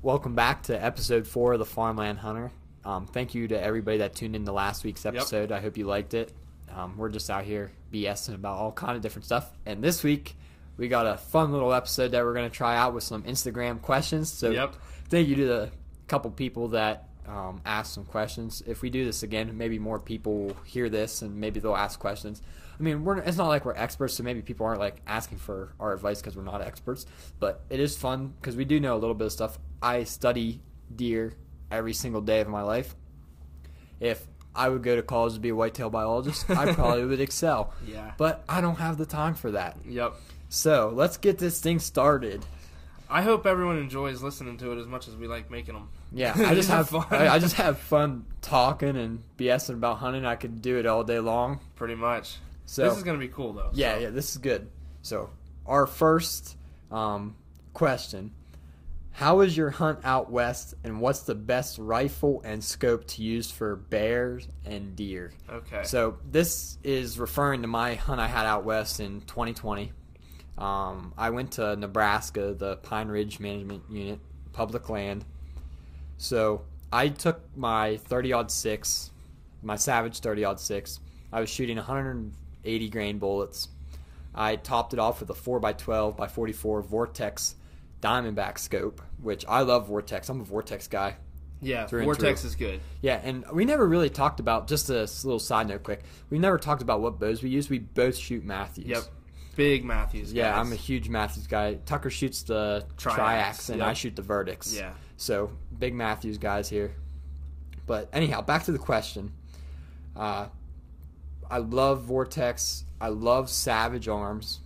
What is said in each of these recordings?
Welcome back to episode four of the Farmland Hunter. Um, thank you to everybody that tuned in to last week's episode. I hope you liked it. Um, we're just out here BSing about all kind of different stuff. And this week, we got a fun little episode that we're going to try out with some Instagram questions. So Yep. thank you to the couple people that um, asked some questions. If we do this again, maybe more people will hear this and maybe they'll ask questions. I mean, we're it's not like we're experts, so maybe people aren't like asking for our advice because we're not experts. But it is fun because we do know a little bit of stuff. I study deer every single day of my life. If I would go to college to be a whitetail biologist, I probably would excel. Yeah. But I don't have the time for that. Yep. So let's get this thing started. I hope everyone enjoys listening to it as much as we like making them. Yeah, I just have Fun. I, I just have fun talking and BSing about hunting. I could do it all day long. Pretty much. So this is gonna be cool though. yeah, so. yeah, this is good. So our first um, question: How is your hunt out west, and what's the best rifle and scope to use for bears and deer? Okay. So this is referring to my hunt I had out west in 2020. Um, I went to Nebraska, the Pine Ridge Management Unit, public land. So I took my 30 odd six, my Savage 30 odd six. I was shooting 180 grain bullets. I topped it off with a 4x12 by 44 Vortex Diamondback scope, which I love Vortex. I'm a Vortex guy. yeah, Vortex is good. Yeah, and we never really talked about just a little side note, quick. We never talked about what bows we use. We both shoot Mathews. Yep. Big Mathews. Yeah, guys. I'm a huge Mathews guy. Tucker shoots the Triax, Triax, and yep. I shoot the Vertix. Yeah. So big Mathews guys here. But anyhow, back to the question. Uh, I love Vortex. I love Savage arms.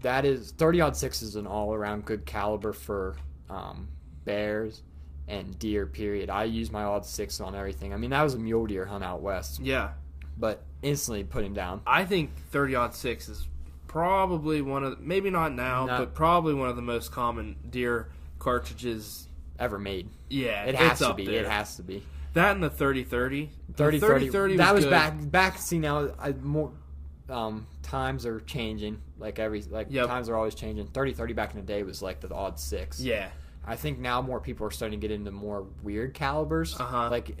That is 30 odd six is an all around good caliber for um, bears and deer. Period. I use my odd six on everything. I mean that was a mule deer hunt out west, Yeah. but instantly put him down. I think 30 odd six is probably one of maybe not now, Not- but probably one of the most common deer cartridges. Ever made. Yeah, It has to be. There. It has to be. That and the 30 30. 30 30, that was good. back back see now I more um times are changing like every like Yep. times are always changing 30 30 back in the day was like the odd 6 Yeah. i think now more people are starting to get into more weird calibers Uh-huh. like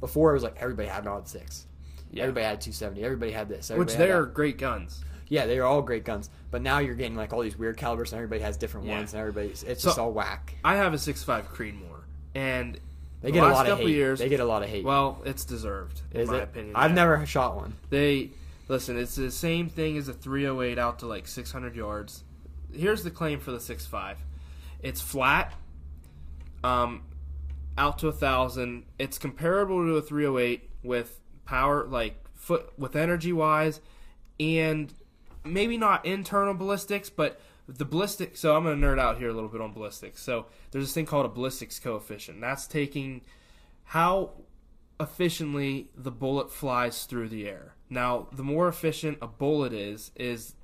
before it was like everybody had an odd 6 Yeah. everybody had 270 everybody had this Which everybody had they're great guns. yeah they are all great guns but now you're getting like all these weird calibers and everybody has different Yeah. ones and everybody's it's So- just all whack I have a 6.5 Creedmoor, and they the get a lot of hate years, they get a lot of hate well, it's deserved in is my it opinion. i've yeah. never shot one They listen. It's the same thing as a 308 out to like 600 yards. Here's the claim for the 6.5. It's flat, um, out to a thousand. It's comparable to a 308 with power, like foot with energy wise, and maybe not internal ballistics, but the ballistic. So I'm gonna nerd out here a little bit on ballistics. So there's this thing called a ballistics coefficient. That's taking how efficiently the bullet flies through the air. Now, the more efficient a bullet is, is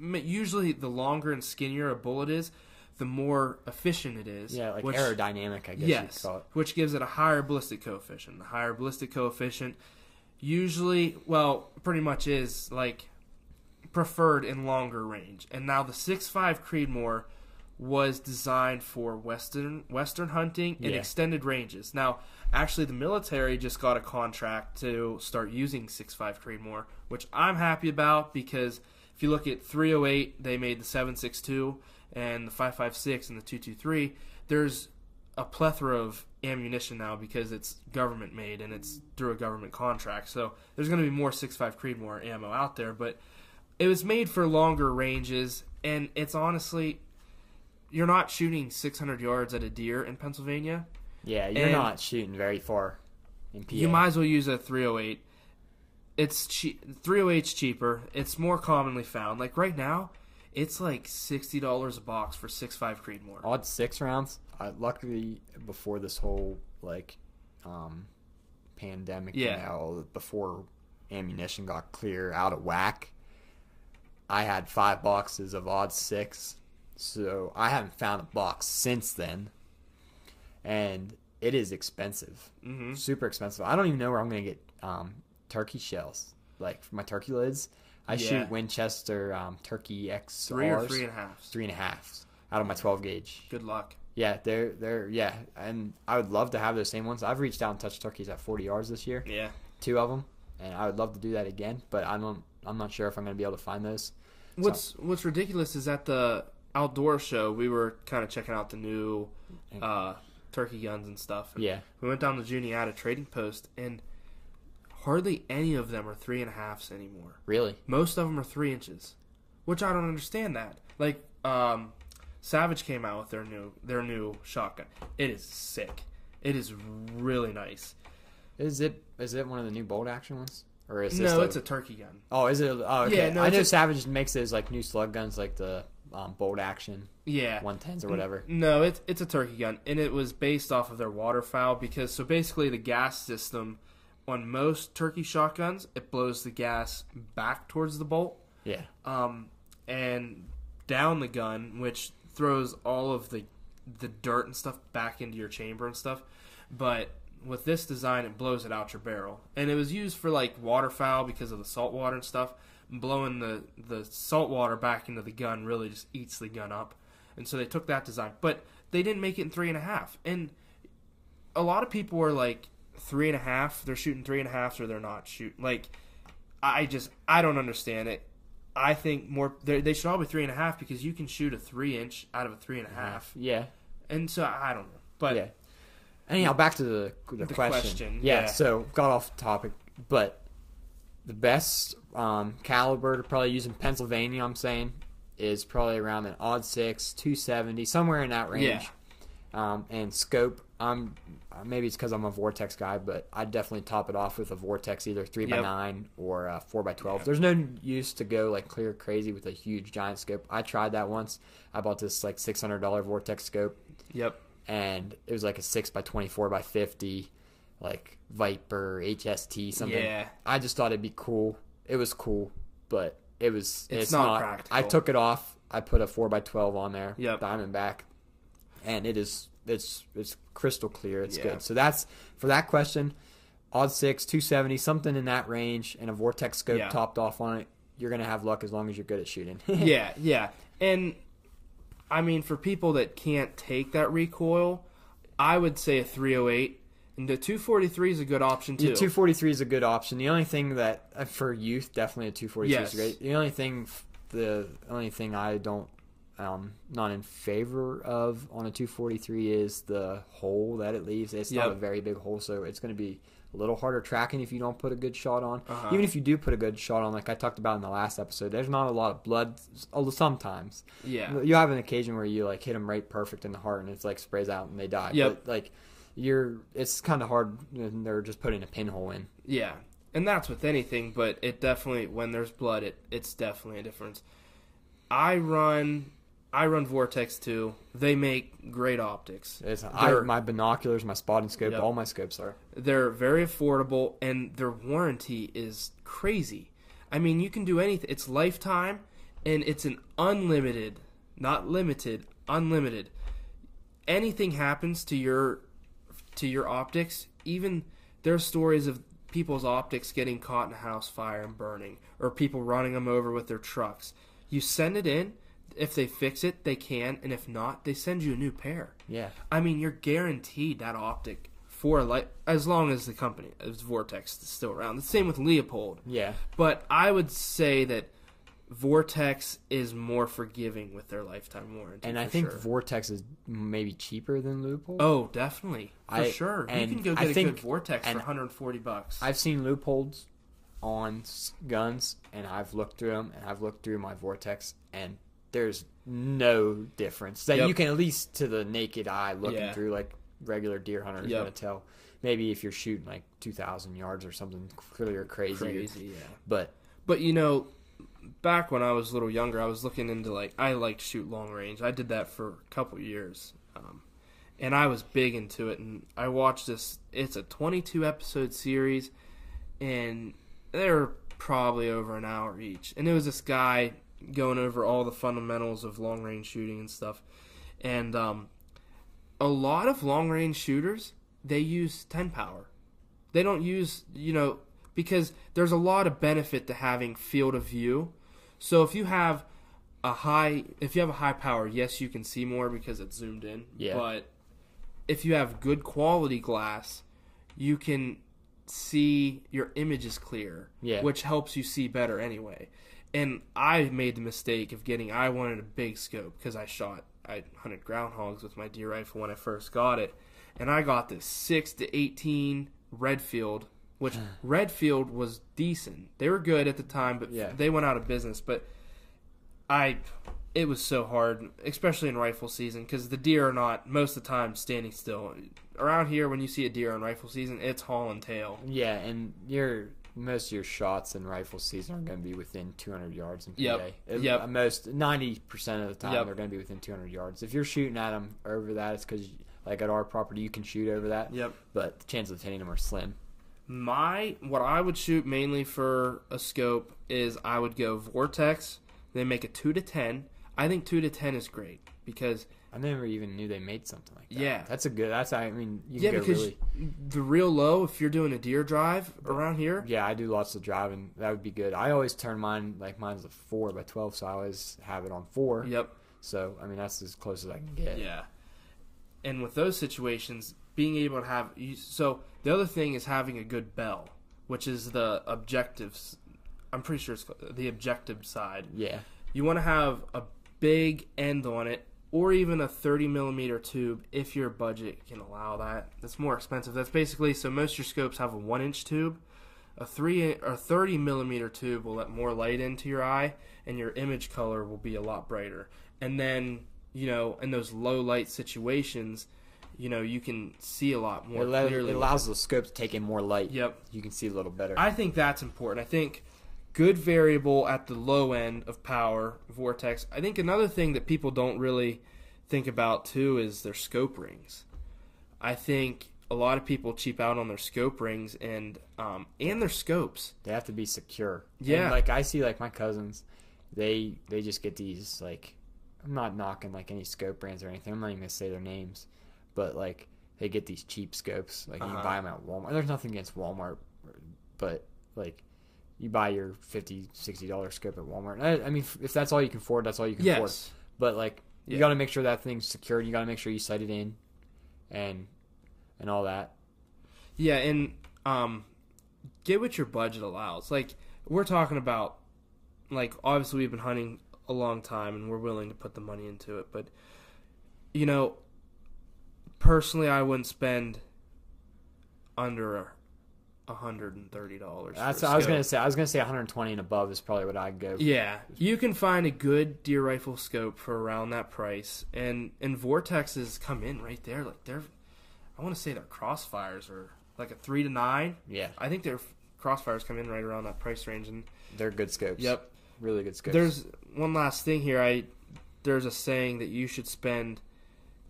usually the longer and skinnier a bullet is, the more efficient it is. yeah like which- aerodynamic i guess Yes, call it which gives it a higher ballistic coefficient. The higher ballistic coefficient usually, well, pretty much is like preferred in longer range. And now the 6.5 Creedmoor was designed for western western hunting and Yeah. extended ranges. Now, actually the military just got a contract to start using 6.5 Creedmoor, which I'm happy about because if you look at 308, they made the 7.62 and the 5.56 and the 223. There's a plethora of ammunition now because it's government made and it's through a government contract. So there's going to be more 6.5 Creedmoor ammo out there, but it was made for longer ranges and it's honestly you're not shooting 600 yards at a deer in Pennsylvania. Yeah, you're And- not shooting very far in PA. You might as well use a 308. It's cheap. 308's cheaper. It's more commonly found. Like right now, it's like sixty dollars a box for six five Creedmoor. odd six rounds. I, luckily, before this whole like um, pandemic, Yeah. you know, before ammunition got clear out of whack, I had five boxes of odd six. So I haven't found a box since then, and it is expensive, Mm-hmm. super expensive. I don't even know where I'm gonna get um, turkey shells, like for my turkey lids. I Yeah. shoot Winchester um, turkey X Three or three and a half. three and a half out of my 12 gauge. Good luck. Yeah, they're they're yeah, and I would love to have those same ones. I've reached out and touched turkeys at 40 yards this year, Yeah. two of them, and I would love to do that again. But I don't. I'm not sure if I'm going to be able to find those. What's What's ridiculous is at the outdoor show we were kind of checking out the new uh, turkey guns and stuff. Yeah, We went down to the Juniata Trading Post, and hardly any of them are three and a halfs anymore. really. Most of them are three inches, which I don't understand. That like um, Savage came out with their new their new shotgun. It is sick. It is really nice. Is it is it one of the new bolt action ones, or is this No, the- it's a turkey gun. Oh, is it? Oh, okay. Yeah, no, I know a- Savage makes those like new slug guns, like the um, bolt action Yeah. 110s or whatever. No, it's it's a turkey gun, and it was based off of their waterfowl because so basically the gas system on most turkey shotguns it blows the gas back towards the bolt, Yeah, um, and down the gun, which throws all of the the dirt and stuff back into your chamber and stuff. But with this design, it blows it out your barrel, and it was used for like waterfowl because of the salt water and stuff. Blowing the the salt water back into the gun really just eats the gun up, and so they took that design, but they didn't make it in three and a half. And a lot of people were like three and a half. They're shooting three and a half, or they're not shooting. Like I just I don't understand it. I think more they they should all be three and a half because you can shoot a three inch out of a three and a mm-hmm. half, yeah, and so I don't know. But yeah. Anyhow, back to the the, The question. question, Yeah, yeah. So got off topic, but the best um, caliber to probably use in Pennsylvania, I'm saying, is probably around an odd six, two seventy, somewhere in that range. Yeah. Um, and scope, I'm maybe it's because I'm a Vortex guy, but I'd definitely top it off with a Vortex, either three by Yep. nine or uh, four by twelve. Yeah. There's no use to go like clear crazy with a huge giant scope. I tried that once. I bought this like six hundred dollar Vortex scope yep, and it was like a six by twenty four by fifty, like Viper HST something. Yeah. I just thought it'd be cool. It was cool, but it was It's it's, not not. practical. I took it off. I put a four by twelve on there. Yep. Diamondback, and it is it's it's crystal clear. It's Yeah. good. So that's for that question. Odd six, two seventy, something in that range, and a Vortex scope Yeah. topped off on it. You're gonna have luck as long as you're good at shooting. yeah, yeah, and I mean for people that can't take that recoil, I would say a 308 and the 243 is a good option too. The 243 is a good option. The only thing that uh, for youth, definitely a 243 Yes. is great. The only thing, the only thing I don't, um, not in favor of on a 243 is the hole that it leaves. It's not a very big hole, so it's going to be a little harder tracking if you don't put a good shot on. Uh-huh. Even if you do put a good shot on, like I talked about in the last episode, there's not a lot of blood. Sometimes yeah, you have an occasion where you like hit them right perfect in the heart and it's like sprays out and they die. Yep. But like you're, it's kind of hard. And they're just putting a pinhole in. yeah, and that's with anything, but it definitely when there's blood, it it's definitely a difference. I run, I run Vortex too. They make great optics. It's I, my binoculars, my spotting scope, Yep. all my scopes are. They're very affordable, and their warranty is crazy. I mean, you can do anything. It's lifetime, and it's an unlimited, not limited, unlimited. Anything happens to your to your optics, even there are stories of people's optics getting caught in a house fire and burning, or people running them over with their trucks. You send it in. If they fix it, they can, and if not, they send you a new pair. Yeah. I mean, you're guaranteed that optic for like as long as the company as Vortex is still around. The same with Leupold, Yeah. but I would say that Vortex is more forgiving with their lifetime warranty. And I think sure. Vortex is maybe cheaper than Leupold. oh, definitely for I- sure. You can go get a think- good Vortex for 140 bucks. I've seen Leupolds on guns, and I've looked through them, and I've looked through my Vortex, and there's no difference that Yep. you can at least to the naked eye looking Yeah. through like regular deer hunter is Yep. gonna tell. Maybe if you're shooting like 2,000 yards or something clear crazy, Crazy, yeah. but But you know, back when I was a little younger, I was looking into like I like to shoot long range. I did that for a couple years, um, and I was big into it. And I watched this. It's a 22 episode series, and they're probably over an hour each. And it was this guy going over all the fundamentals of long range shooting and stuff. And um, a lot of long range shooters they use 10 power. They don't use you know because there's a lot of benefit to having field of view. So if you have a high if you have a high power, yes, you can see more because it's zoomed in. Yeah. But if you have good quality glass, you can see your image is clear. Yeah. Which helps you see better anyway. And I made the mistake of getting I wanted a big scope because I shot I hunted groundhogs with my deer rifle when I first got it. And I got this six to eighteen Redfield, which Redfield was decent. They were good at the time, but Yeah. they went out of business. But I, it was so hard, especially in rifle season, because the deer are not most of the time standing still. Around here, when you see a deer on rifle season, it's hauling tail. Yeah, and your most of your shots in rifle season are going to be within 200 yards in PA. Yep, It- yep. Most 90% of the time Yep. they're going to be within 200 yards. If you're shooting at them over that, it's because like at our property you can shoot over that. Yep. But the chances of hitting them are slim. My what I would shoot mainly for a scope is I would go Vortex. They make a two to ten. I think two to ten is great because I never even knew they made something like that. Yeah. that's a good. That's I mean you yeah, can go because really. the real low if you're doing a deer drive around here. Yeah, I do lots of driving. That would be good. I always turn mine like mine's a four by twelve, so I always have it on four. Yep. So I mean that's as close as I can get. Yeah. And with those situations, being able to have you, so the other thing is having a good bell, which is the objectives. I'm pretty sure it's the objective side. Yeah. You want to have a big end on it, or even a 30 millimeter tube if your budget can allow that. That's more expensive. That's basically so most of your scopes have a one inch tube. A three or 30 millimeter tube will let more light into your eye, and your image color will be a lot brighter. And then you know, in those low light situations, you know, you can see a lot more It, allows, clearly. it allows the scope to take in more light. Yep. You can see a little better. I think that's important. I think good variable at the low end of power vortex. I think another thing that people don't really think about too is their scope rings. I think a lot of people cheap out on their scope rings and um, and their scopes. They have to be secure. Yeah. And, like I see like my cousins, they they just get these like I'm not knocking like any scope brands or anything. I'm not even gonna say their names, but like they get these cheap scopes. Like you Uh-huh. can buy them at Walmart. There's nothing against Walmart, but like you buy your 50 60 dollar scope at Walmart. I, I mean, if that's all you can afford, that's all you can afford. But like you Yeah. got to make sure that thing's secured. You got to make sure you sight it in, and and all that. Yeah, and um, get what your budget allows. Like we're talking about, like obviously we've been hunting a long time and we're willing to put the money into it, but you know, personally, I wouldn't spend under a hundred and thirty dollars. That's I was gonna say. I was gonna say 120 and above is probably what I'd go. Yeah, you can find a good deer rifle scope for around that price, and and vortexes come in right there. Like they're, I want to say their crossfires are like a three to nine. Yeah, I think their crossfires come in right around that price range. And they're good scopes. yep, really good scopes. there's one last thing here. I there's a saying that you should spend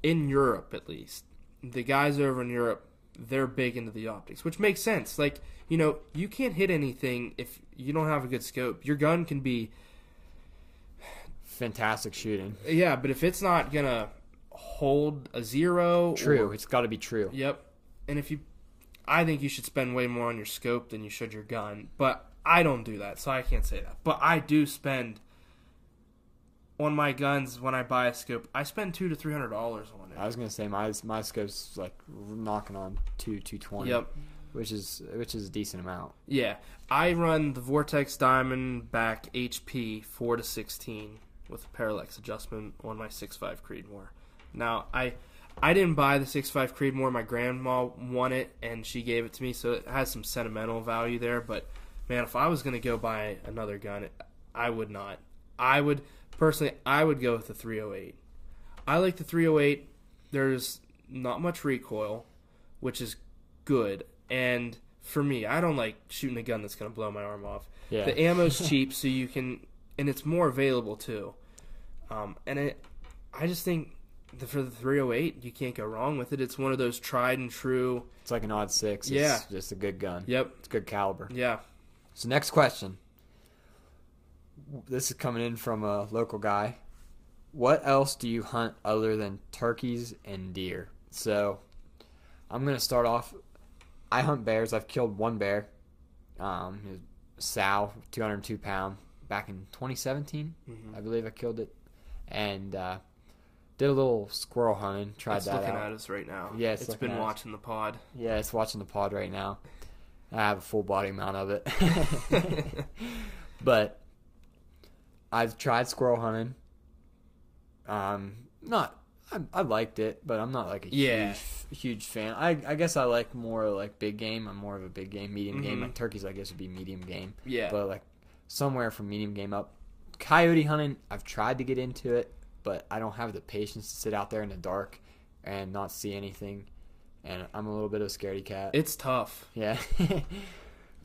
in Europe at least. The guys over in Europe, they're big into the optics, which makes sense. Like you know, you can't hit anything if you don't have a good scope. Your gun can be fantastic shooting. yeah, but if it's not gonna hold a zero, True, or- it's got to be true. Yep. And if you, I think you should spend way more on your scope than you should your gun. But I don't do that, so I can't say that. But I do spend on my guns when I buy a scope. I spend two to three hundred dollars on it. I was gonna say my my scope's like knocking on two two twenty. Yep. Which is which is a decent amount. Yeah, I run the Vortex Diamond back HP four to sixteen with a parallax adjustment on my six five Creedmoor. Now I. I didn't buy the six five Creedmoor. My grandma won it, and she gave it to me, so it has some sentimental value there. But man, if I was gonna go buy another gun, I would not. I would personally, I would go with the 308. I like the 308. There's not much recoil, which is good. And for me, I don't like shooting a gun that's gonna blow my arm off. Yeah. The ammo's cheap, so you can, and it's more available too. Um, and it, I just think the, for the 308, you can't go wrong with it. It's one of those tried and true. It's like an odd six. It's Yeah. just a good gun. Yep. It's good caliber. Yeah. So next question. This is coming in from a local guy. What else do you hunt other than turkeys and deer? So I'm gonna start off. I hunt bears. I've killed one bear. Um, sow, 202 pound. back in 2017. Mhm. I believe I killed it, and uh, did a little squirrel hunting. Tried It's that looking out. at us right now. Yeah, it's it's been at us. watching the pod. Yeah, it's watching the pod right now. I have a full body mount of it. but I've tried squirrel hunting. Um, not I, I liked it, but I'm not like a Yeah. huge huge fan. I I guess I like more like big game. I'm more of a big game, medium game. Mhm. Like turkeys, I guess would be medium game. Yeah. But like somewhere from medium game up. Coyote hunting, I've tried to get into it, but I don't have the patience to sit out there in the dark and not see anything. And I'm a little bit of a scaredy cat. it's tough. Yeah.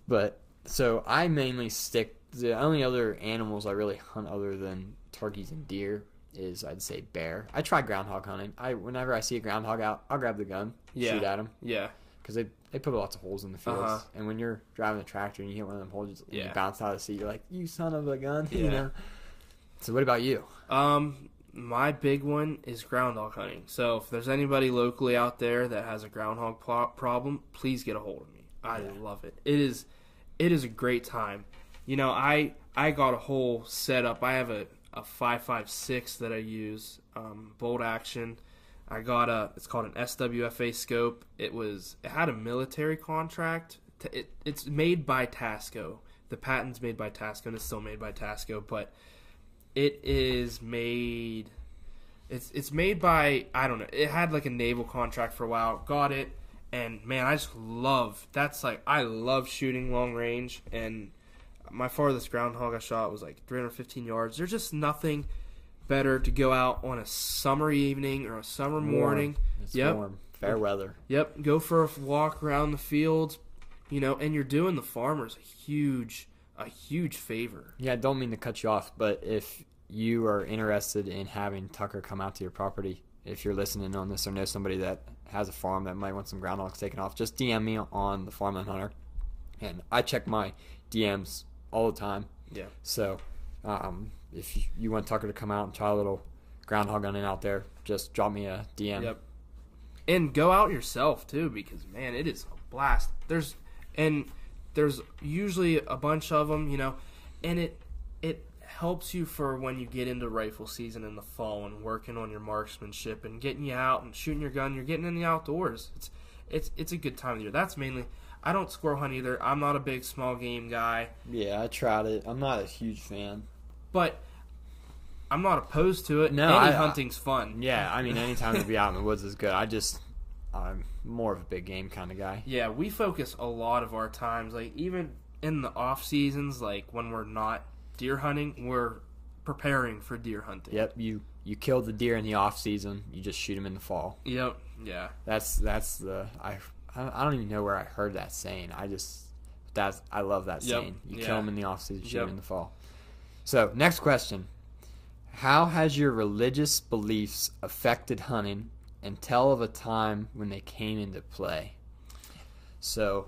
but so I mainly stick the only other animals I really hunt other than turkeys and deer is I'd say bear. I try groundhog hunting. I whenever I see a groundhog out, I'll grab the gun, Yeah. shoot at them Yeah. because they they put lots of holes in the fields. Uh-huh. And when you're driving a tractor and you hit one of them holes, and you bounce out of the seat, you're like, "You son of a gun!" you Yeah. know. So what about you? Um, my big one is groundhog hunting. So if there's anybody locally out there that has a groundhog problem, please get a hold of me. I Yeah. love it. It is, it is a great time. You know, I I got a whole setup. I have a a five five six that I use, um, bolt action. I got a. It's called an SWFA scope. It was. It had a military contract. It, it's made by Tasco. The patent's made by Tasco, and it's still made by Tasco. But it is made. It's it's made by I don't know. It had like a naval contract for a while. Got it, and man, I just love. That's like I love shooting long range, and my farthest groundhog I shot was like 315 yards. There's just nothing better to go out on a summer evening or a summer morning. It's Yep. warm, fair weather. Yep, go for a walk around the fields, you know, and you're doing the farmers a huge, a huge favor. Yeah, I don't mean to cut you off, but if you are interested in having Tucker come out to your property, if you're listening on this or know somebody that has a farm that might want some groundhogs taken off, just DM me on the Farmland Hunter, and I check my DMs all the time. Yeah. So, um, if you, you want Tucker to come out and try a little groundhog hunting out there, just drop me a DM. Yep. And go out yourself too, because man, it is a blast. There's and there's usually a bunch of them, you know, and it it helps you for when you get into rifle season in the fall and working on your marksmanship and getting you out and shooting your gun. You're getting in the outdoors. It's it's it's a good time of year. That's mainly. I don't squirrel hunt either. I'm not a big small game guy, Yeah, I tried it. I'm not a huge fan. but I'm not opposed to it. No, Any I- hunting's fun. Yeah, I mean, anytime to be out in the woods is good. I just, I'm more of a big game kind of guy. Yeah, we focus a lot of our times, like even in the off seasons, like when we're not deer hunting, we're preparing for deer hunting. Yep, you you kill the deer in the off season. You just shoot them in the fall. Yep. Yeah. That's that's the I I I don't even know where I heard that saying. I just that's I love that Yep, saying. You yeah. kill them in the off season, shoot Yep. them in the fall. So next question: How has your religious beliefs affected hunting, and tell of a time when they came into play? So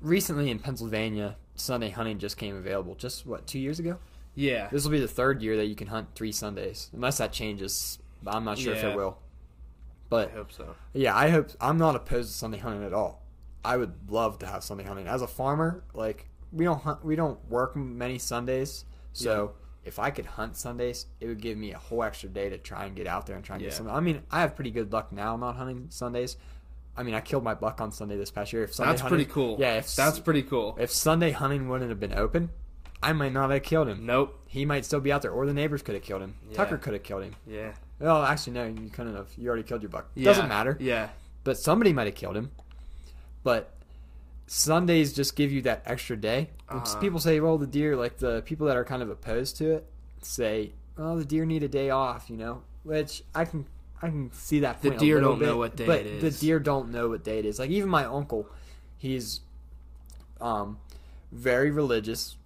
recently in Pennsylvania, Sunday hunting just came available. Just what two years ago? Yeah. This will be the third year that you can hunt three Sundays, unless that changes. I'm not sure if it will. I hope so. yeah, I hope I'm not opposed to Sunday hunting at all. I would love to have Sunday hunting. As a farmer, like we don't hunt, we don't work many Sundays, so if I could hunt Sundays, it would give me a whole extra day to try and get out there and try and Yeah. get some. I mean, I have pretty good luck now not hunting Sundays. I mean, I killed my buck on Sunday this past year. If Sunday That's hunting, pretty cool. Yeah, if That's pretty cool. if Sunday hunting wouldn't have been open, I might not have killed him. Nope. He might still be out there, or the neighbors could have killed him. Yeah. Tucker could have killed him. Yeah. Well, actually, no, you couldn't have. You already killed your buck. yeah. Doesn't matter. Yeah. But somebody might have killed him. But Sundays just give you that extra day. Uh-huh. People say, well, the deer, like the people that are kind of opposed to it, say, well, the deer need a day off, you know, which I can. I can see that. The deer don't know what day but it the deer don't know what day it is. Like even my uncle, he's um very religious.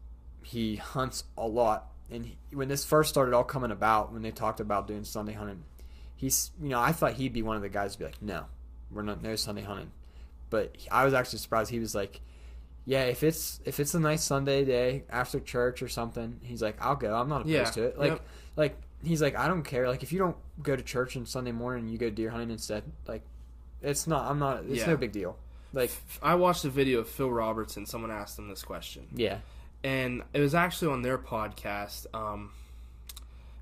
He hunts a lot, and he, when this first started all coming about, when they talked about doing Sunday hunting, he's you know I thought he'd be one of the guys to be like, no, we're not no Sunday hunting, but I was actually surprised. He was like, yeah, if it's if it's a nice Sunday day after church or something, he's like, I'll go. I'm not opposed Yeah, to it. Like yep. like he's like, I don't care. Like if you don't go to church on Sunday morning, you go deer hunting instead. Like it's not. I'm not. It's Yeah. no big deal. Like I watched a video of Phil Robertson. Someone asked him this question, yeah, and it was actually on their podcast. Um,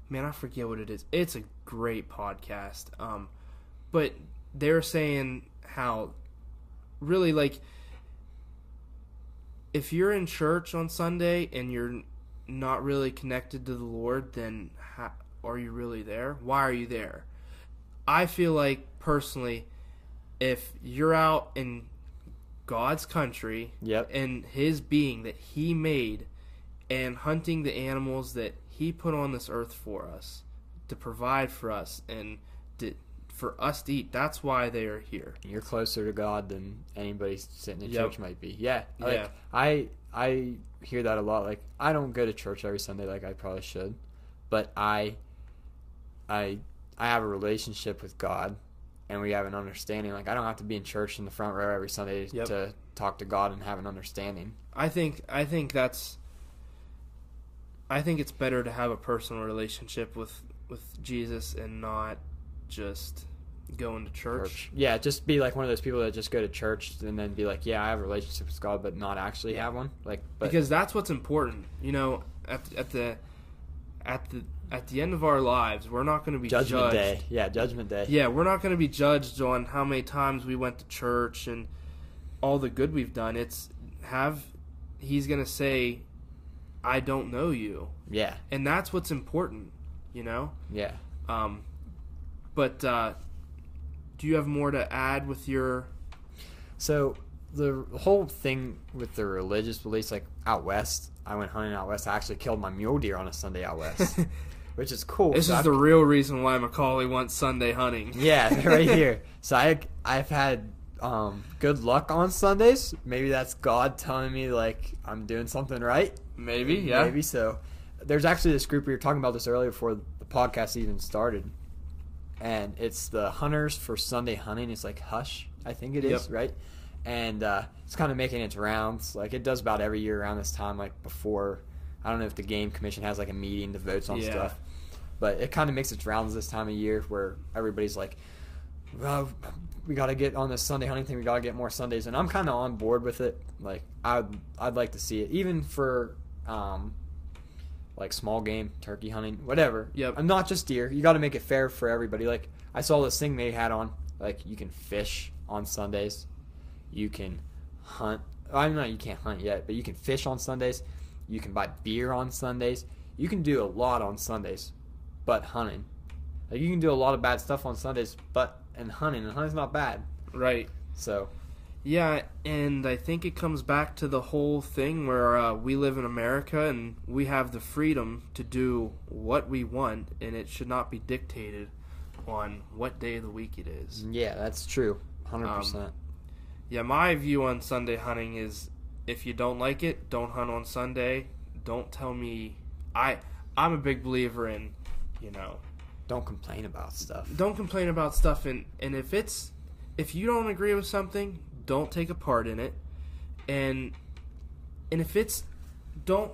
man, I forget what it is. It's a great podcast. Um, but they're saying how really like if you're in church on Sunday and you're not really connected to the Lord, then how, are you really there? Why are you there? I feel like personally, if you're out in God's country Yep. and His being that He made, and hunting the animals that He put on this earth for us to provide for us and to, for us to eat, that's why they are here. You're closer to God than anybody sitting in Yep. church might be. Yeah. Like, Yeah. I I hear that a lot. Like I don't go to church every Sunday like I probably should, but I I I have a relationship with God and we have an understanding. Like I don't have to be in church in the front row every Sunday Yep. to talk to God and have an understanding. I think I think that's I think it's better to have a personal relationship with with Jesus and not just going to church. Church. Yeah, just be like one of those people that just go to church and then be like, yeah, I have a relationship with God, but not actually have one. Like, but because that's what's important. You know, at at the at the at the end of our lives, we're not going to be Judgment judged. Day. Yeah, Judgment Day. Yeah, we're not going to be judged on how many times we went to church and all the good we've done. It's have he's going to say I don't know you. Yeah. And that's what's important, you know? Yeah. Um but uh do you have more to add with your So the whole thing with the religious beliefs, like out west, I went hunting out west. I actually killed my mule deer on a Sunday out west, which is cool. This is I've- the real reason why McCauley wants Sunday hunting. yeah, right here. So I I've had um, good luck on Sundays. Maybe that's God telling me like I'm doing something right. Maybe, yeah. Maybe so. There's actually this group we were talking about this earlier before the podcast even started, and it's the Hunters for Sunday Hunting. It's like Hush, I think it is, Yep. right? And uh, it's kind of making its rounds. Like it does about every year around this time. Like before, I don't know if the game commission has like a meeting to vote on Yeah. stuff, but it kind of makes its rounds this time of year where everybody's like, well, we got to get on this Sunday hunting thing. We got to get more Sundays, and I'm kind of on board with it. Like I'd I'd like to see it, even for um, like small game, turkey hunting, whatever. Yep. I'm not just deer. You got to make it fair for everybody. Like I saw this thing they had on. Like you can fish on Sundays, you can hunt. I'm not. You can't hunt yet, but you can fish on Sundays. You can buy beer on Sundays. You can do a lot on Sundays, but hunting. Like you can do a lot of bad stuff on Sundays, but and hunting and hunting's not bad. Right. So Yeah, and I think it comes back to the whole thing where uh, we live in America and we have the freedom to do what we want, and it should not be dictated on what day of the week it is. yeah, that's true, hundred Um, percent. Yeah, my view on Sunday hunting is if you don't like it, don't hunt on Sunday. Don't tell me I I'm a big believer in, you know, Don't complain about stuff. don't complain about stuff and and if it's if you don't agree with something don't take a part in it and and if it's don't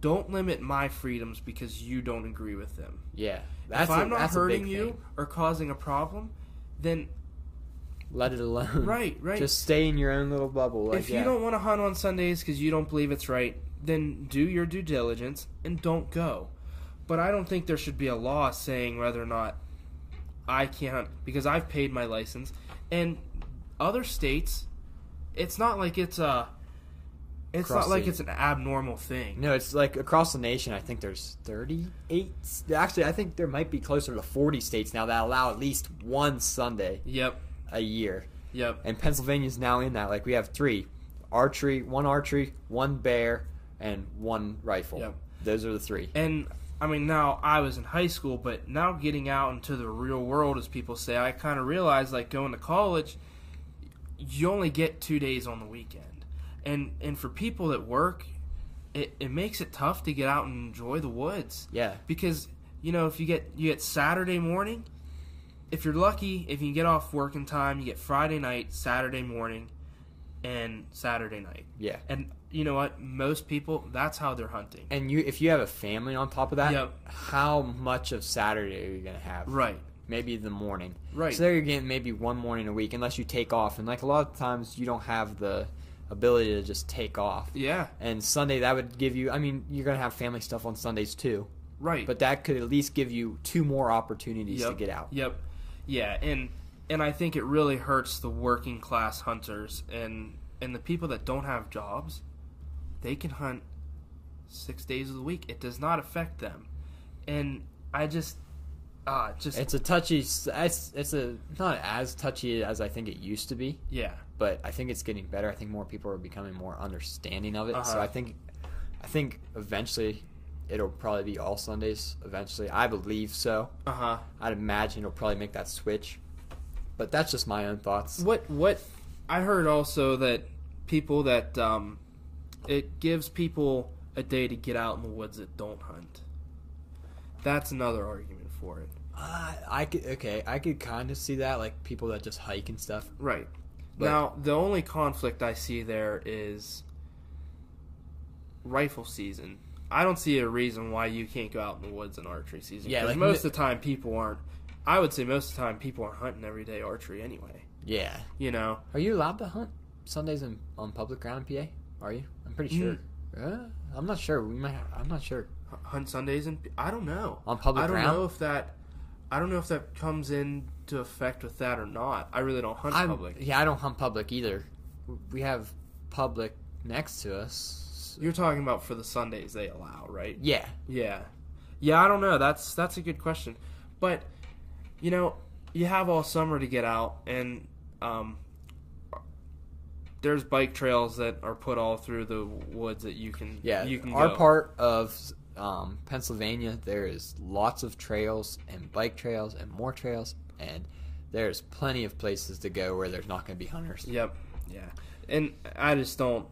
don't limit my freedoms because you don't agree with them Yeah, that's if i'm not hurting you or causing a problem then Let it alone. Right, right. Just stay in your own little bubble. Like, if you yeah. don't want to hunt on sundays because you don't believe it's right then do your due diligence and don't go but i don't think there should be a law saying whether or not i can't because i've paid my license and other states it's not like it's a it's Across not like the- it's an abnormal thing No, it's like across the nation. I think there's 38. Actually, I think there might be closer to 40 states now that allow at least one Sunday yep a year, yep and Pennsylvania's now in that. Like we have three: archery, one archery, one bear, and one rifle. Yep. Those are the three. and i mean now i was in high school but now getting out into the real world as people say i kind of realized like going to college you only get two days on the weekend. And and for people that work it, it makes it tough to get out and enjoy the woods. Yeah, because you know if you get you get saturday morning if you're lucky if you can get off work in time you get friday night saturday morning and saturday night. Yeah. and you know what most people that's how they're hunting And you, if you have a family on top of that, Yep. how much of Saturday are you gonna have? right Maybe the morning. right So there you're getting maybe one morning a week, unless you take off. And like a lot of times, you don't have the ability to just take off. Yeah, And Sunday that would give you. I mean, you're gonna have family stuff on Sundays too, right. but that could at least give you two more opportunities to get out. Yep. Yeah, and and I think it really hurts the working class hunters and and the people that don't have jobs. They can hunt six days of the week. It does not affect them, and I just ah just It's a touchy. It's it's a not as touchy as I think it used to be, yeah but I think it's getting better. I think more people are becoming more understanding of it. So Uh-huh. I think, I think eventually, it'll probably be all Sundays. Eventually, I believe so. uh huh. I'd imagine it'll probably make that switch. But that's just my own thoughts. What what I heard also that people that um, it gives people a day to get out in the woods that don't hunt. That's another argument for it. Uh, I could okay. I could kind of see that, like people that just hike and stuff. Right. But- now, the only conflict I see there is rifle season. I don't see a reason why you can't go out in the woods in archery season. Yeah, like most of the time people aren't. I would say most of the time people aren't hunting everyday archery anyway. Yeah. You know, Are you allowed to hunt Sundays in, on public ground in PA? Are you? I'm pretty sure. Mm. Uh, I'm not sure. We might. Have, I'm not sure. Hunt Sundays and I don't know. On public I don't ground? know if that. I don't know if that comes into effect with that or not. I really don't hunt I'm, public. Yeah, I don't hunt public either. We have public next to us. You're talking about for the Sundays they allow, right? Yeah. Yeah, yeah. I don't know. That's that's a good question, but you know, you have all summer to get out, and um, there's bike trails that are put all through the woods that you can. Yeah. you can Our go. part of um, Pennsylvania, there is lots of trails and bike trails and more trails, and there's plenty of places to go where there's not going to be hunters. Yep. Yeah. And I just don't.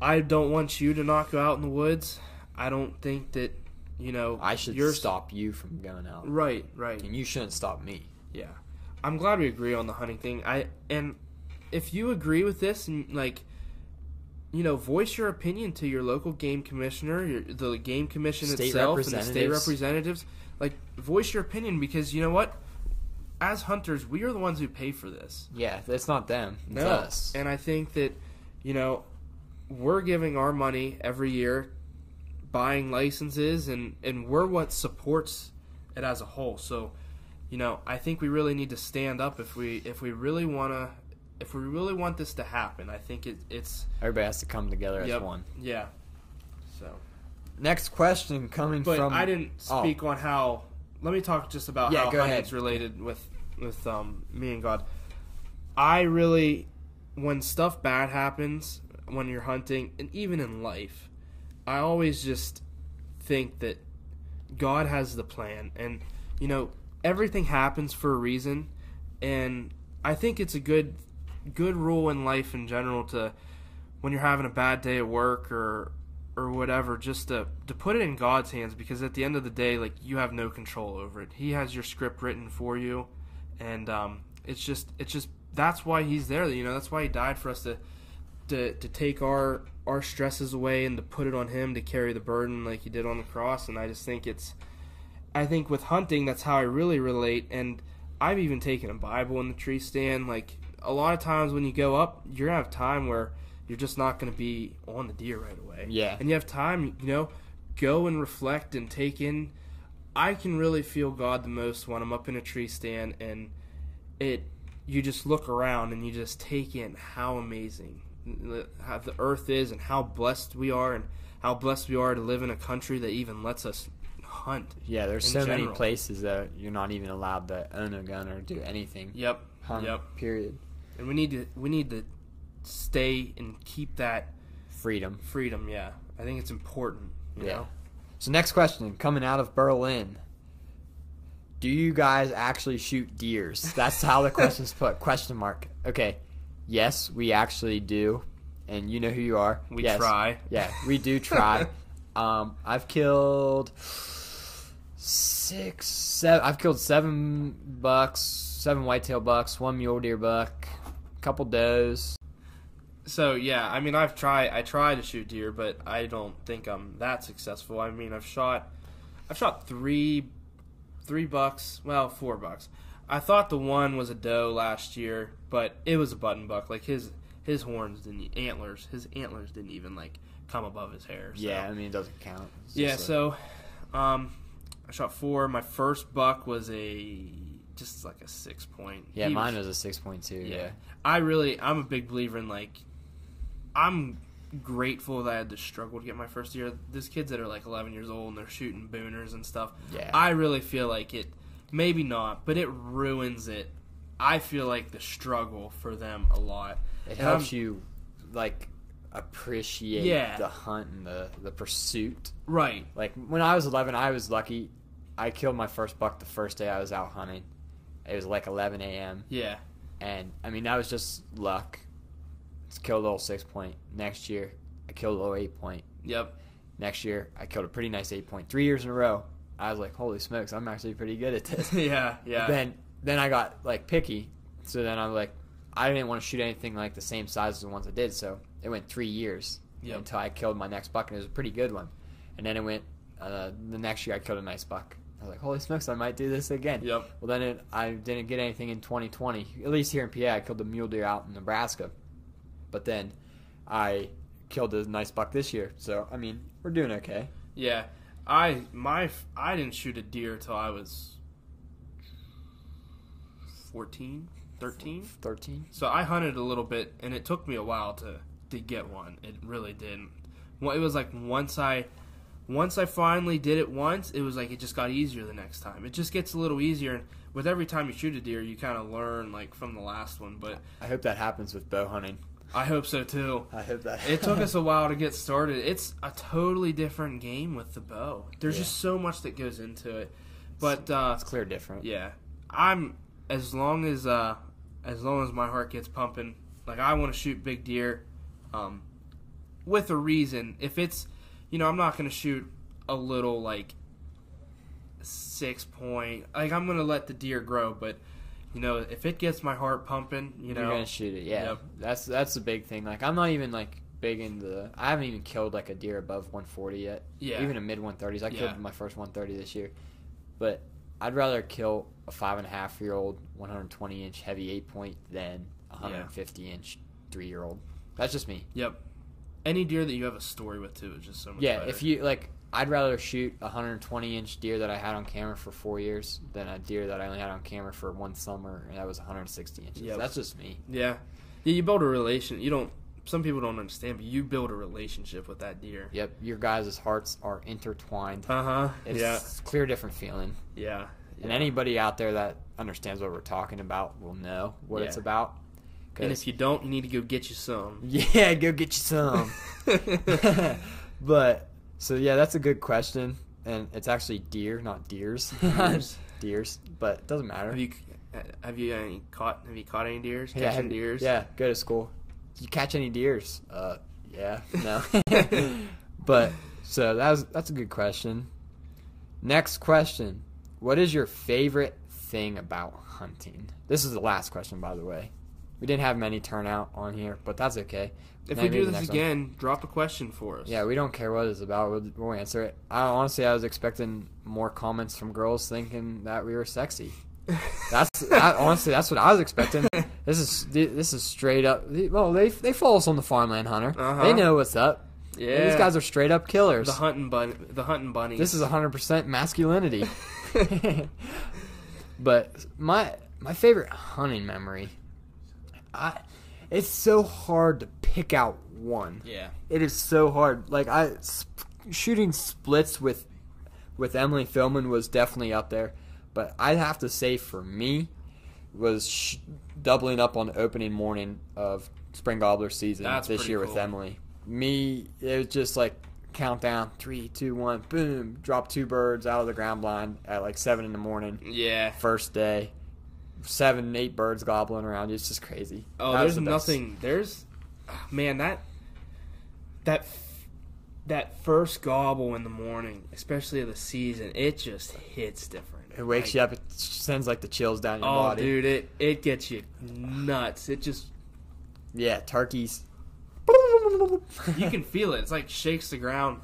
I don't want you to not go out in the woods. I don't think that you know. I should you're stop you from going out, Right. Right. and you shouldn't stop me. Yeah, I'm glad we agree on the hunting thing. I and if you agree with this and like, you know, voice your opinion to your local game commissioner, your, the game commission State itself, and the state representatives. Like, voice your opinion because you know what? As hunters, we are the ones who pay for this. Yeah, it's not them. It's No, us. and I think that you know we're giving our money every year, buying licenses, and and we're what supports it as a whole. So, you know, I think we really need to stand up if we if we really want to if we really want this to happen. I think it, it's Everybody has to come together Yep. as one. yeah. So, Next question coming but from I didn't Oh. speak on how. Let me talk just about Yeah, how go ahead. related with with um, me and God. I really, when stuff bad happens when you're hunting, and even in life, I always just think that God has the plan, and you know everything happens for a reason, and I think it's a good good rule in life in general to when you're having a bad day at work or or whatever just to to put it in God's hands because at the end of the day like you have no control over it. He has your script written for you and um it's just it's just that's why he's there, you know, that's why he died for us to to to take our our stresses away and to put it on him to carry the burden like he did on the cross and I just think it's I think with hunting that's how I really relate and I've even taken a Bible in the tree stand like a lot of times when you go up you're gonna have time where you're just not going to be on the deer right away. Yeah. And you have time, you know, go and reflect and take in. I can really feel God the most when I'm up in a tree stand and it. You just look around and you just take in how amazing the- how the earth is and how blessed we are and how blessed we are to live in a country that even lets us hunt. Yeah, there's so many places that you're not even allowed to own a gun or do anything. Yep. Hunt, Yep. Period. And we need to we need to stay and keep that Freedom. freedom. Yeah, I think it's important. You Yeah. know? So next question, coming out of Berlin. Do you guys actually shoot deers? That's how the question's put. Question mark. Okay. Yes, we actually do. And you know who you are. We Yes. try. Yeah, we do try. um, I've killed six, seven. I've killed seven bucks, seven whitetail bucks, one mule deer buck, couple does. So yeah, I mean, I've tried. I try to shoot deer, but I don't think I'm that successful. I mean, I've shot, I've shot three, three bucks. Well, four bucks. I thought the one was a doe last year, but it was a button buck. Like his his horns didn't antlers. His antlers didn't even like come above his hair. So. Yeah, I mean it doesn't count. It's Yeah, just a- so um, I shot four. My first buck was a just like a six point. yeah, He mine was a six point two. Yeah. Yeah. I really, I'm a big believer in like, I'm grateful that I had to struggle to get my first year. There's kids that are like 11 years old and they're shooting booners and stuff. Yeah. I really feel like it, maybe not, but it ruins it. I feel like the struggle for them a lot. It And helps I'm- you like appreciate Yeah. the hunt and the the pursuit. Right. Like when I was 11, I was lucky. I killed my first buck the first day I was out hunting. It was like 11 a.m. Yeah. And I mean that was just luck. It's killed a little six point. Next year, I killed a little eight point. Yep. Next year, I killed a pretty nice eight point. Three years in a row, I was like, "Holy smokes, I'm actually pretty good at this." yeah. Yeah. Then, then I got like picky, so then I'm like, I didn't want to shoot anything like the same size as the ones I did. So it went three years Yep. until I killed my next buck, and it was a pretty good one. And then it went uh, the next year, I killed a nice buck. I was like, "Holy smokes, I might do this again." Yep. Well, then it, I didn't get anything in 2020. At least here in PA, I killed the mule deer out in Nebraska. But then I killed a nice buck this year. So I mean, we're doing okay. Yeah, I my I didn't shoot a deer till I was 14, 13. 13. So I hunted a little bit, and it took me a while to to get one. It really didn't. Well, it was like once I once I finally did it once, it was like it just got easier the next time. It just gets a little easier, and with every time you shoot a deer, you kind of learn like from the last one. But I hope that happens with bow hunting. I hope so too. I hope that. It took us a while to get started. It's a totally different game with the bow. There's Yeah. just so much that goes into it. But uh, it's clear different. yeah, I'm as long as uh, as long as my heart gets pumping, like I want to shoot big deer, um, with a reason. If it's, you know, I'm not gonna shoot a little like six point. Like I'm gonna let the deer grow, but you know, if it gets my heart pumping, you know, You're gonna shoot it. Yeah, Yep. that's that's the big thing. Like I'm not even like big in the I haven't even killed like a deer above 140 yet. Yeah. Even a mid 130s. I Yeah. killed my first 130 this year, but I'd rather kill a five and a half year old 120 inch heavy eight point than a 150 inch three year old. That's just me. Yep. Any deer that you have a story with too is just so much Yeah, better. if you like, I'd rather shoot a 120 inch deer that I had on camera for four years than a deer that I only had on camera for one summer and that was 160 inches. Yep. That's just me. yeah. yeah, you build a relation. You don't. Some people don't understand, but you build a relationship with that deer. Yep, your guys' hearts are intertwined. Uh huh. It's Yeah. a clear different feeling. Yeah. And anybody out there that understands what we're talking about will know what it's about. And if you don't, you need to go get you some. yeah, go get you some. but so yeah, that's a good question, and it's actually deer, not deers. Deers. deers, but it doesn't matter. have you have you any caught have you caught any deers? yeah, have- deers? Yeah, go to school. Did You catch any deers? Uh, yeah, no. but so that was that's a good question. Next question: What is your favorite thing about hunting? This is the last question, by the way. We didn't have many turnout on here, but that's okay. If Maybe we do this next one. again, drop a question for us. Yeah, we don't care what it's about. We'll, we'll answer it. I honestly, I was expecting more comments from girls thinking that we were sexy. That's that, honestly, that's what I was expecting. This is this is straight up. Well, they they follow us on the Farmland Hunter. Uh-huh. They know what's up. yeah. These guys are straight up killers. the hunting bunny. The hunting bunny. This is 100% masculinity. but my my favorite hunting memory, I it's so hard to pick out one. yeah. It is so hard. Like I sp- shooting splits with with Emily Philman was definitely up there, but I'd have to say for me was sh- doubling up on opening morning of spring gobbler season That's this year with. Emily. Me, it was just like countdown three, two, one, boom, drop two birds out of the ground blind at like seven in the morning. Yeah. First day, seven, eight birds gobbling around. you. It's just crazy. Oh, That there's the nothing. There's, man, that that that first gobble in the morning, especially of the season, it just hits different. It wakes Like, you up. It sends like the chills down your Oh, body. dude, it it gets you nuts. It just Yeah, turkeys. you can feel it. It's like shakes the ground.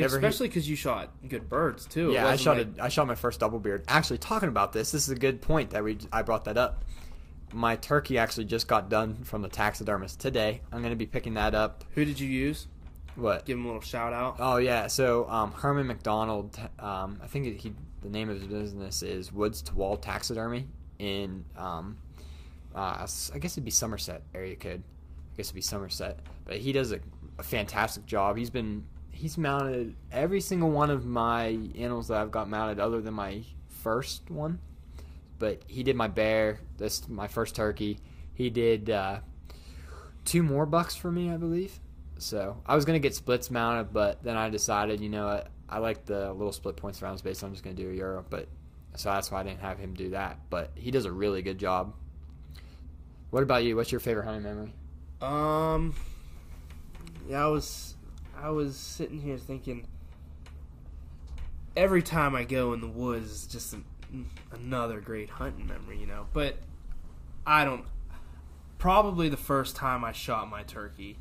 Never especially because you shot good birds too. Yeah, I shot like- a, I shot my first double beard. Actually, talking about this, this is a good point that we I brought that up. my turkey actually just got done from the taxidermist today. I'm gonna be picking that up. Who did you use? What? Give him a little shout out. Oh yeah, so um, Herman McDonald. Um, I think he the name of his business is Woods to Wall Taxidermy in um, uh, I guess it'd be Somerset area code. I guess it'd be Somerset, but he does a, a fantastic job. He's been he's mounted every single one of my animals that I've got mounted, other than my first one. But he did my bear. This my first turkey. He did uh, two more bucks for me, I believe. So I was gonna get splits mounted, but then I decided, you know, what, I like the little split points around space. So I'm just gonna do a euro. But so that's why I didn't have him do that. But he does a really good job. What about you? What's your favorite hunting memory? Um, yeah, I was, I was sitting here thinking. Every time I go in the woods, it's just an, another great hunting memory, you know. But I don't. Probably the first time I shot my turkey,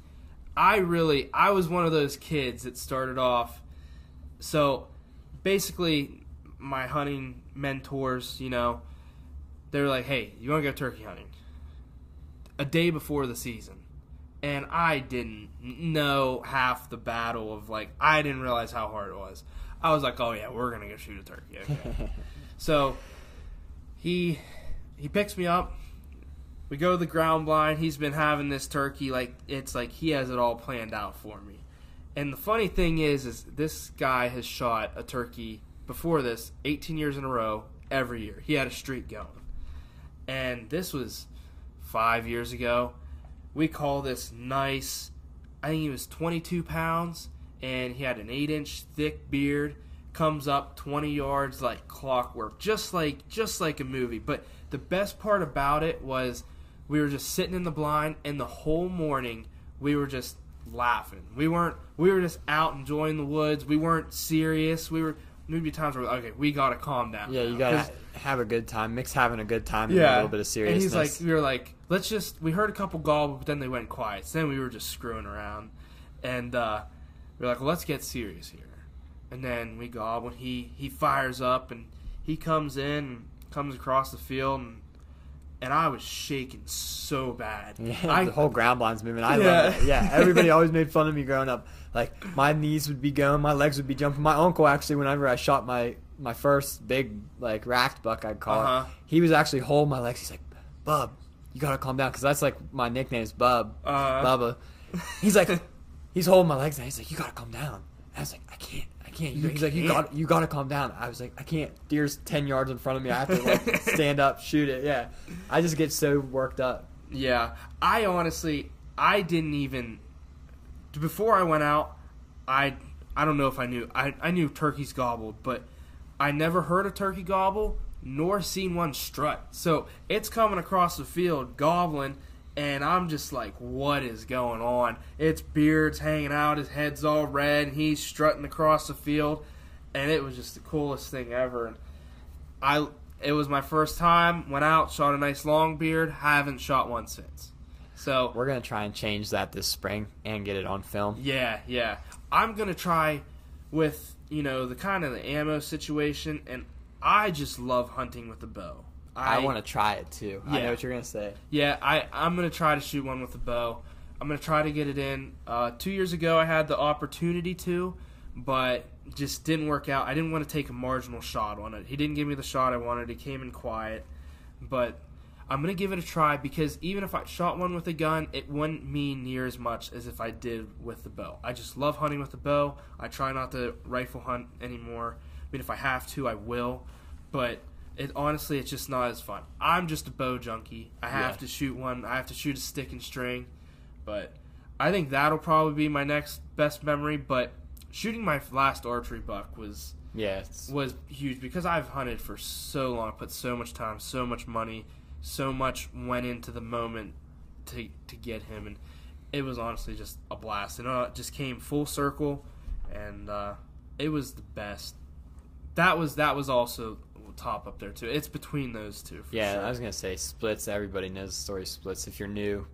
I really, I was one of those kids that started off. So, basically, my hunting mentors, you know, they were like, "Hey, you want to go turkey hunting?" A day before the season and I didn't know half the battle of like I didn't realize how hard it was. I was like, oh yeah, we're gonna go shoot a turkey. Okay. so he he picks me up. We go to the ground blind. He's been having this turkey like it's like he has it all planned out for me. And the funny thing is, is this guy has shot a turkey before this 18 years in a row every year. He had a streak going, and this was five years ago we call this nice. I think he was 22 pounds, and he had an eight-inch thick beard. Comes up 20 yards like clockwork, just like just like a movie. But the best part about it was we were just sitting in the blind, and the whole morning we were just laughing. We weren't. We were just out enjoying the woods. We weren't serious. We were maybe times where okay, we gotta calm down. Yeah, now. you gotta have a good time. Mix having a good time and yeah, a little bit of seriousness. And he's like, we were like, let's just. We heard a couple gobble, but then they went quiet. So then we were just screwing around, and uh, we are like, well, let's get serious here. And then we gobble. And he he fires up, and he comes in, and comes across the field, and and I was shaking so bad. Yeah, I, the whole ground blind's movement. I Yeah. love it. Yeah, everybody always made fun of me growing up. Like my knees would be going, my legs would be jumping. My uncle actually, whenever I shot my my first big like racked buck, I'd call Uh-huh. it. He was actually holding my legs. He's like, "Bub, you gotta calm down," because that's like my nickname is Bub, Uh. Bubba. He's like, he's holding my legs, and he's like, "You gotta calm down." And I was like, "I can't." Can't. You He's like, you got, you got to calm down. I was like, I can't. Deer's ten yards in front of me. I have to like stand up, shoot it. Yeah, I just get so worked up. Yeah, I honestly, I didn't even before I went out. I I don't know if I knew. I I knew turkeys gobbled, but I never heard a turkey gobble nor seen one strut. So it's coming across the field gobbling, and I'm just like, what is going on? Its beard's hanging out, his head's all red, and he's strutting across the field, and it was just the coolest thing ever. And I it was my first time. Went out, shot a nice long beard. Haven't shot one since. So We're gonna try and change that this spring and get it on film. yeah, yeah. I'm gonna try with you know the kind of the ammo situation, and I just love hunting with the bow. I, want to try it too. I know what you're gonna say. Yeah, I I'm gonna try to shoot one with the bow. I'm gonna try to get it in. Uh, two years ago, I had the opportunity to, but just didn't work out. I didn't want to take a marginal shot on it. He didn't give me the shot I wanted. He came in quiet, but I'm gonna give it a try because even if I shot one with a gun, it wouldn't mean near as much as if I did with the bow. I just love hunting with the bow. I try not to rifle hunt anymore. I mean, if I have to, I will, but it honestly, it's just not as fun. I'm just a bow junkie. I have Yeah. to shoot one. I have to shoot a stick and string, but I think that'll probably be my next best memory. But shooting my last archery buck was Yeah, it's, was huge because I've hunted for so long, put so much time, so much money, so much went into the moment to to get him, and it was honestly just a blast. And uh, it just came full circle, and uh, it was the best. That was that was also top up there too. It's between those two. For yeah. sure. I was gonna say splits. Everybody knows the story splits. If you're new,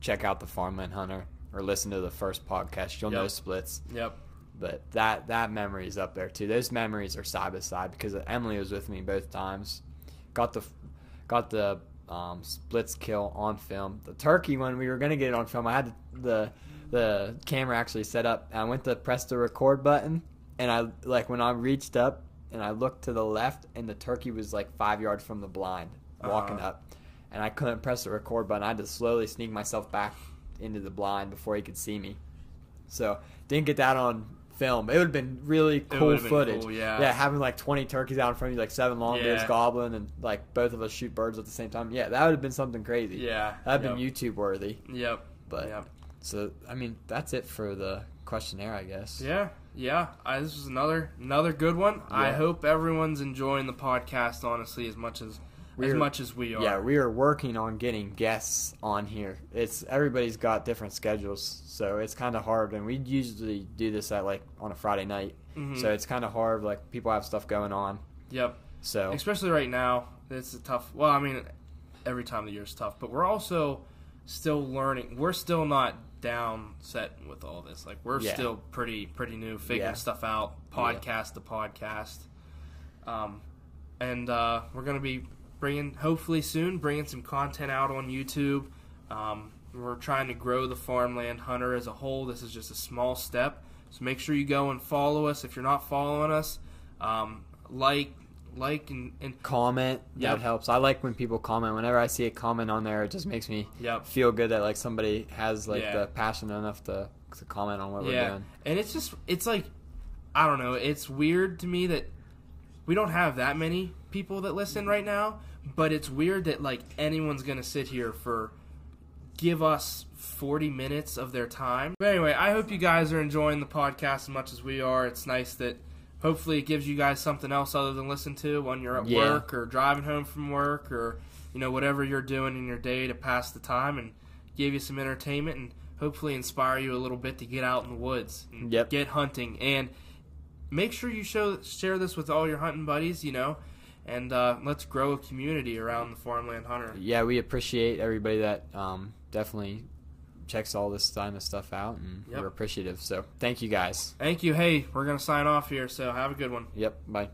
check out the Farmland Hunter or listen to the first podcast. You'll know splits. Yep. But that that memory is up there too. Those memories are side by side because Emily was with me both times. Got the got the um, splits kill on film. The turkey one, we were gonna get it on film. I had the the camera actually set up. I went to press the record button, and I like when I reached up and I looked to the left, and the turkey was like five yards from the blind, walking Uh-huh. up, and I couldn't press the record button. I had to slowly sneak myself back into the blind before he could see me. So didn't get that on film. It would have been really cool been footage. cool, yeah. yeah, having like twenty turkeys out in front of you, like seven longbeards Yeah. gobbling, and like both of us shoot birds at the same time. Yeah, that would have been something crazy. Yeah. that'd yep. been YouTube worthy. Yep. But Yep. so I mean, that's it for the questionnaire, I guess. Yeah, yeah. I, this was another another good one. I hope everyone's enjoying the podcast honestly as much as as We're- much as we are. Yeah, we are working on getting guests on here. It's everybody's got different schedules, so it's kind of hard. And we usually do this at like on a Friday night, Mhm. so it's kind of hard. Like people have stuff going on, Yep. so Especially right now, it's a tough. Well, I mean, every time of the year is tough, but we're also still learning. We're still not down set with all this. Like we're Yeah. still pretty pretty new, figuring Yeah. stuff out, podcast to podcast. Um, and uh, we're gonna be bringing hopefully soon bringing some content out on YouTube. Um, we're trying to grow the farmland hunter as a whole. This is just a small step, so make sure you go and follow us if you're not following us. Um, like, like, and, and comment Yep. that helps. I like when people comment. Whenever I see a comment on there, it just makes me Yep. feel good that like somebody has like Yeah. the passion enough to to comment on what we're doing. and it's just it's like I don't know. It's weird to me that we don't have that many people that listen right now, but it's weird that like anyone's gonna sit here for give us 40 minutes of their time. But anyway, I hope you guys are enjoying the podcast as much as we are. It's nice that hopefully it gives you guys something else other than listen to when you're at Yeah. work or driving home from work or you know whatever you're doing in your day to pass the time and give you some entertainment and hopefully inspire you a little bit to get out in the woods and Yep. get hunting and make sure you show share this with all your hunting buddies, you know, and uh, let's grow a community around the farmland hunter. Yeah, we appreciate everybody that um, definitely checks all this kind of stuff out, and Yep. we're appreciative. So thank you guys. Thank you. Hey, we're gonna sign off here, so have a good one. Yep. Bye.